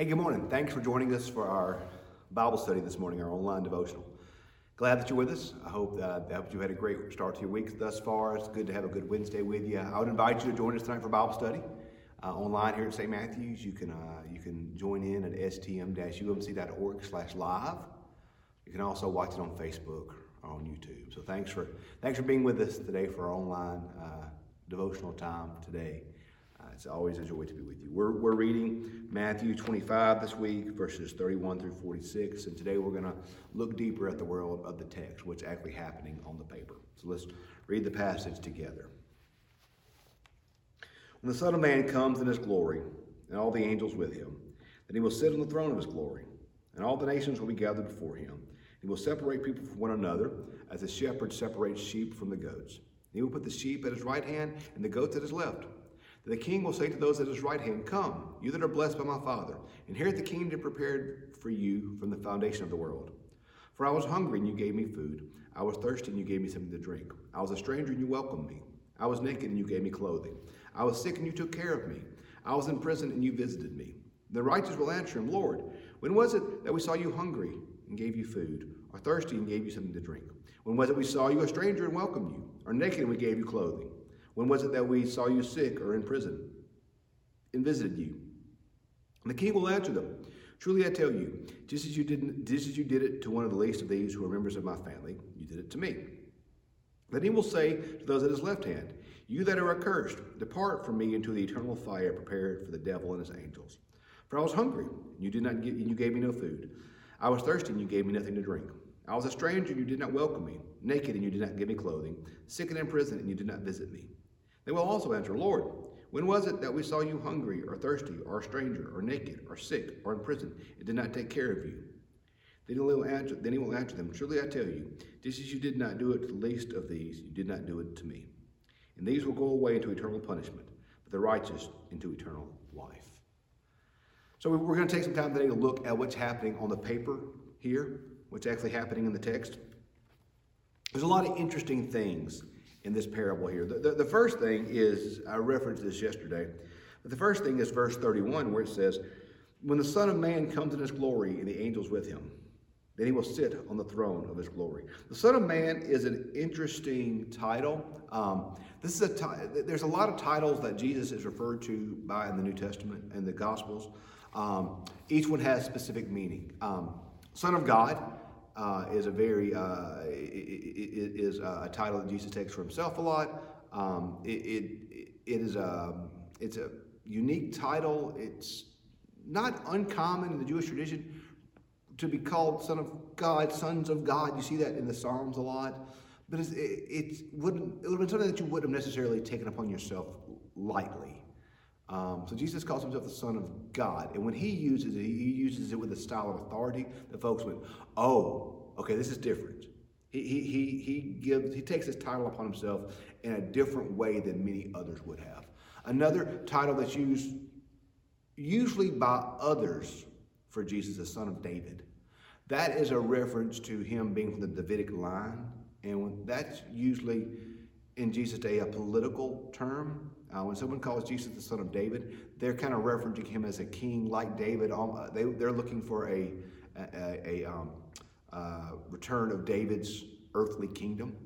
Hey, good morning. Thanks for joining us for our Bible study this morning, our online devotional. Glad that you're with us. I hope that, you had a great start to your week thus far. It's good to have a good Wednesday with you. I would invite you to join us tonight for Bible study uh, online here at St. Matthew's. You can uh, you can join in at stm-umc.org/live. You can also watch it on Facebook or on YouTube. So thanks for thanks for being with us today for our online uh, devotional time today. It's always a joy to be with you. We're, we're reading Matthew 25 this week, verses 31 through 46. And today we're going to look deeper at the world of the text, what's actually happening on the paper. So let's read the passage together. When the Son of Man comes in his glory, and all the angels with him, then he will sit on the throne of his glory, and all the nations will be gathered before him. He will separate people from one another, as a shepherd separates sheep from the goats. He will put the sheep at his right hand and the goats at his left. The king will say to those at his right hand, Come, you that are blessed by my Father, inherit the kingdom prepared for you from the foundation of the world. For I was hungry, and you gave me food. I was thirsty, and you gave me something to drink. I was a stranger, and you welcomed me. I was naked, and you gave me clothing. I was sick, and you took care of me. I was in prison, and you visited me. The righteous will answer him, Lord, when was it that we saw you hungry and gave you food, or thirsty and gave you something to drink? When was it we saw you a stranger and welcomed you, or naked and we gave you clothing? When was it that we saw you sick or in prison and visited you? And the king will answer them, Truly I tell you, just as you did just as you did it to one of the least of these who are members of my family, you did it to me. Then he will say to those at his left hand, You that are accursed, depart from me into the eternal fire prepared for the devil and his angels. For I was hungry, and you did not give, and you gave me no food. I was thirsty, and you gave me nothing to drink. I was a stranger, and you did not welcome me. Naked, and you did not give me clothing. Sick and in prison, and you did not visit me. They will also answer, Lord, when was it that we saw you hungry or thirsty or a stranger or naked or sick or in prison and did not take care of you? Then he will answer, then he will answer them, Truly I tell you, just as you did not do it to the least of these, you did not do it to me. And these will go away into eternal punishment, but the righteous into eternal life. So we're going to take some time today to look at what's happening on the paper here, what's actually happening in the text. There's a lot of interesting things in this parable here. The, the, the, first thing is, I referenced this yesterday, the first thing is verse 31 where it says, When the Son of Man comes in his glory and the angels with him, then he will sit on the throne of his glory. The Son of Man is an interesting title. Um, this is a t- there's a lot of titles that Jesus is referred to by in the New Testament and the Gospels. Um, each one has specific meaning. Um, Son of God uh, is a very uh, is a title that Jesus takes for himself a lot. Um, it, it, it is a it's a unique title. It's not uncommon in the Jewish tradition to be called Son of God, sons of God. You see that in the Psalms a lot, but it, it wouldn't it would have been something that you wouldn't have necessarily taken upon yourself lightly. Um, so Jesus calls himself the Son of God. And when he uses it, he uses it with a style of authority that folks went, oh, okay, this is different. He, he, he, he, gives, he takes his title upon himself in a different way than many others would have. Another title that's used usually by others for Jesus, the son of David. That is a reference to him being from the Davidic line. And that's usually in Jesus' day a political term. Uh, when someone calls Jesus the son of David, they're kind of referencing him as a king like David. Um, they, they're looking for a, a, a um, uh, return of David's earthly kingdom.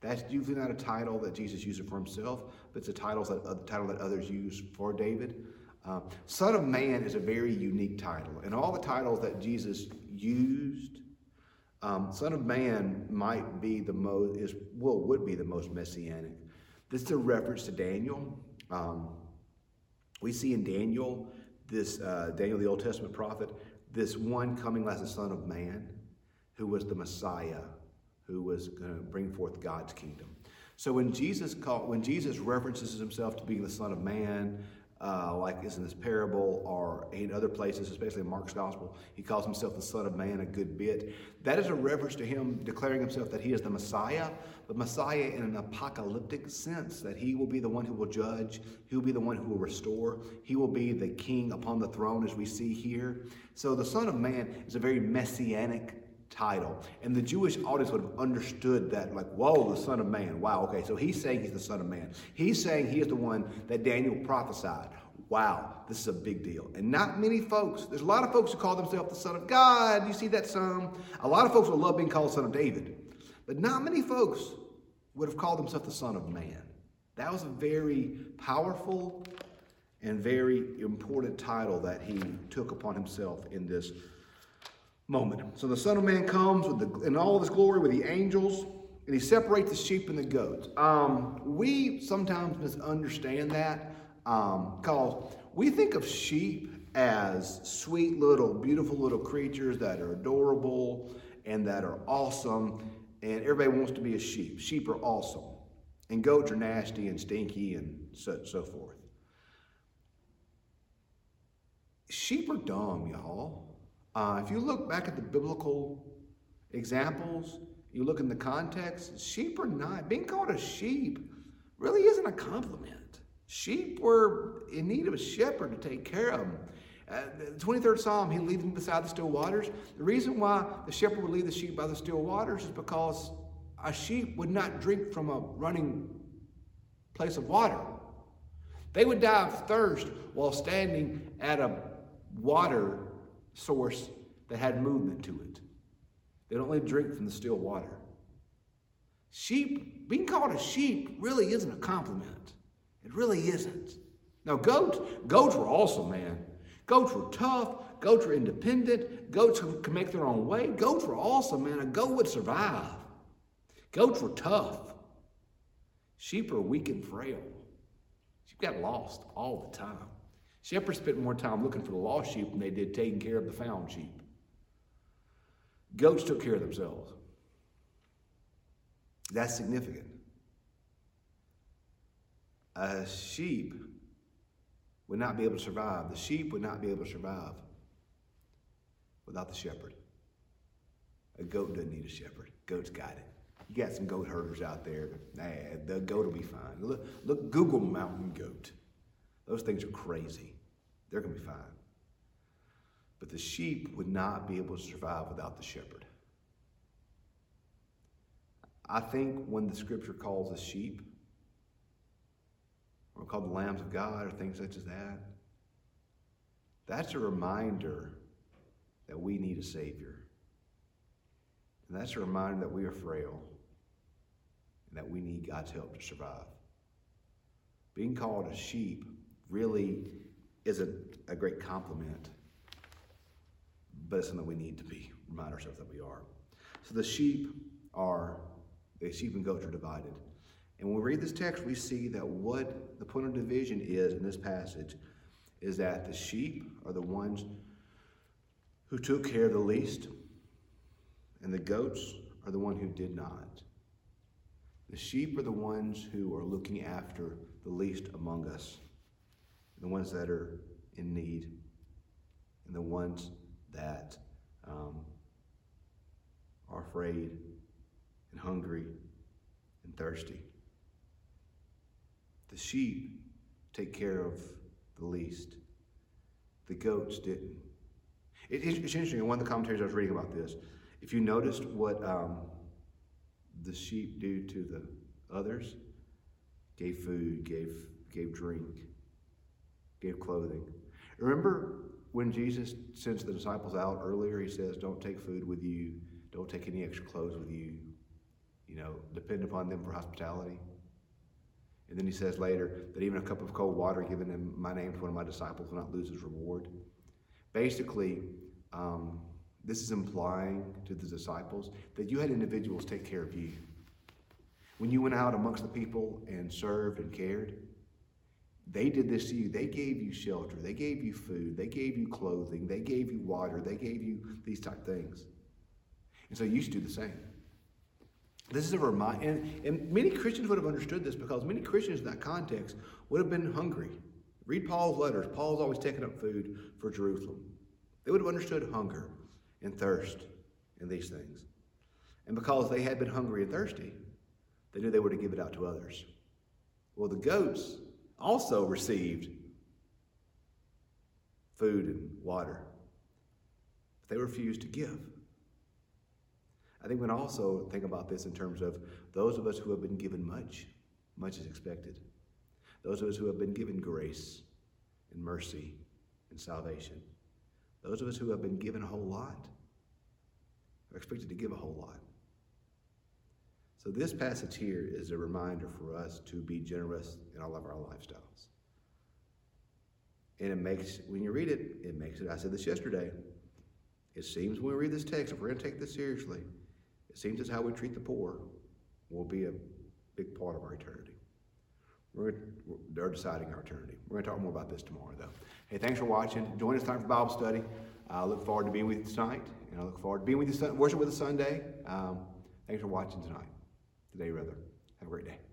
That's usually not a title that Jesus uses for himself, but it's a title that, a title that others use for David. Uh, son of Man is a very unique title. And all the titles that Jesus used, um, Son of Man might be the most, is, well, would be the most messianic. This is a reference to Daniel. Um, we see in Daniel, this uh, Daniel, the Old Testament prophet, this one coming as the Son of Man, who was the Messiah, who was going to bring forth God's kingdom. So when Jesus called, when Jesus references himself to being the Son of Man, uh, like is in this parable or in other places, especially in Mark's gospel. He calls himself the Son of Man a good bit. That is a reference to him declaring himself that he is the Messiah, but Messiah in an apocalyptic sense, that he will be the one who will judge, he will be the one who will restore, he will be the king upon the throne as we see here. So the Son of Man is a very messianic title. And the Jewish audience would have understood that, like, whoa, the Son of Man. Wow, okay, so he's saying he's the Son of Man. He's saying he is the one that Daniel prophesied wow, this is a big deal. And not many folks, there's a lot of folks who call themselves the Son of God. You see that some. A lot of folks will love being called Son of David. But not many folks would have called themselves the Son of Man. That was a very powerful and very important title that he took upon himself in this moment. So the Son of Man comes with the, in all of his glory with the angels, and he separates the sheep and the goats. Um, we sometimes misunderstand that because um, we think of sheep as sweet little, beautiful little creatures that are adorable and that are awesome, and everybody wants to be a sheep. Sheep are awesome, and goats are nasty and stinky and so, so forth. Sheep are dumb, y'all. Uh, if you look back at the biblical examples, you look in the context, sheep are not, being called a sheep really isn't a compliment. Sheep were in need of a shepherd to take care of them. Uh, the 23rd Psalm, he leads them beside the still waters. The reason why the shepherd would lead the sheep by the still waters is because a sheep would not drink from a running place of water. They would die of thirst while standing at a water source that had movement to it. They don't only drink from the still water. Sheep, being called a sheep really isn't a compliment. It really isn't. Now, goats, goats were awesome, man. Goats were tough. Goats were independent. Goats could make their own way. Goats were awesome, man. A goat would survive. Goats were tough. Sheep are weak and frail. Sheep got lost all the time. Shepherds spent more time looking for the lost sheep than they did taking care of the found sheep. Goats took care of themselves. That's significant. A sheep would not be able to survive. The sheep would not be able to survive without the shepherd. A goat doesn't need a shepherd. Goat's got it. You got some goat herders out there. Nah, the goat will be fine. Look, look, Google mountain goat. Those things are crazy. They're going to be fine. But the sheep would not be able to survive without the shepherd. I think when the scripture calls us sheep, or called the lambs of God, or things such as that, that's a reminder that we need a Savior. And that's a reminder that we are frail and that we need God's help to survive. Being called a sheep really isn't a great compliment, but it's something we need to be remind ourselves that we are. So the sheep are the sheep and goats are divided. And when we read this text, we see that what the point of division is in this passage is that the sheep are the ones who took care of the least, and the goats are the one who did not. The sheep are the ones who are looking after the least among us the ones that are in need, and the ones that um, are afraid and hungry and thirsty. The sheep take care of the least. The goats didn't. It, it's interesting. In one of the commentaries I was reading about this, if you noticed what um, the sheep do to the others, gave food, gave gave drink, gave clothing. Remember when Jesus sends the disciples out earlier, he says, Don't take food with you, don't take any extra clothes with you. You know, depend upon them for hospitality. And then he says later that even a cup of cold water given in my name to one of my disciples will not lose his reward. Basically, um, this is implying to the disciples that you had individuals take care of you. When you went out amongst the people and served and cared, they did this to you. They gave you shelter. They gave you food. They gave you clothing. They gave you water. They gave you these type things. And so you should do the same. This is a reminder, and, and many Christians would have understood this because many Christians in that context would have been hungry. Read Paul's letters. Paul's always taking up food for Jerusalem. They would have understood hunger and thirst and these things. And because they had been hungry and thirsty, they knew they were to give it out to others. Well, the goats also received food and water, but they refused to give. I think we can also think about this in terms of those of us who have been given much, much is expected. Those of us who have been given grace, and mercy and salvation. Those of us who have been given a whole lot are expected to give a whole lot. So, this passage here is a reminder for us to be generous in all of our lifestyles. And it makes, when you read it, it makes it, I said this yesterday, it seems when we read this text, if we're going to take this seriously, it seems as how we treat the poor will be a big part of our eternity. We're, they're deciding our eternity. We're going to talk more about this tomorrow, though. Hey, thanks for watching. Join us tonight for Bible study. I look forward to being with you tonight, and I look forward to being with you, worship with us Sunday. Um, thanks for watching tonight, today rather. Have a great day.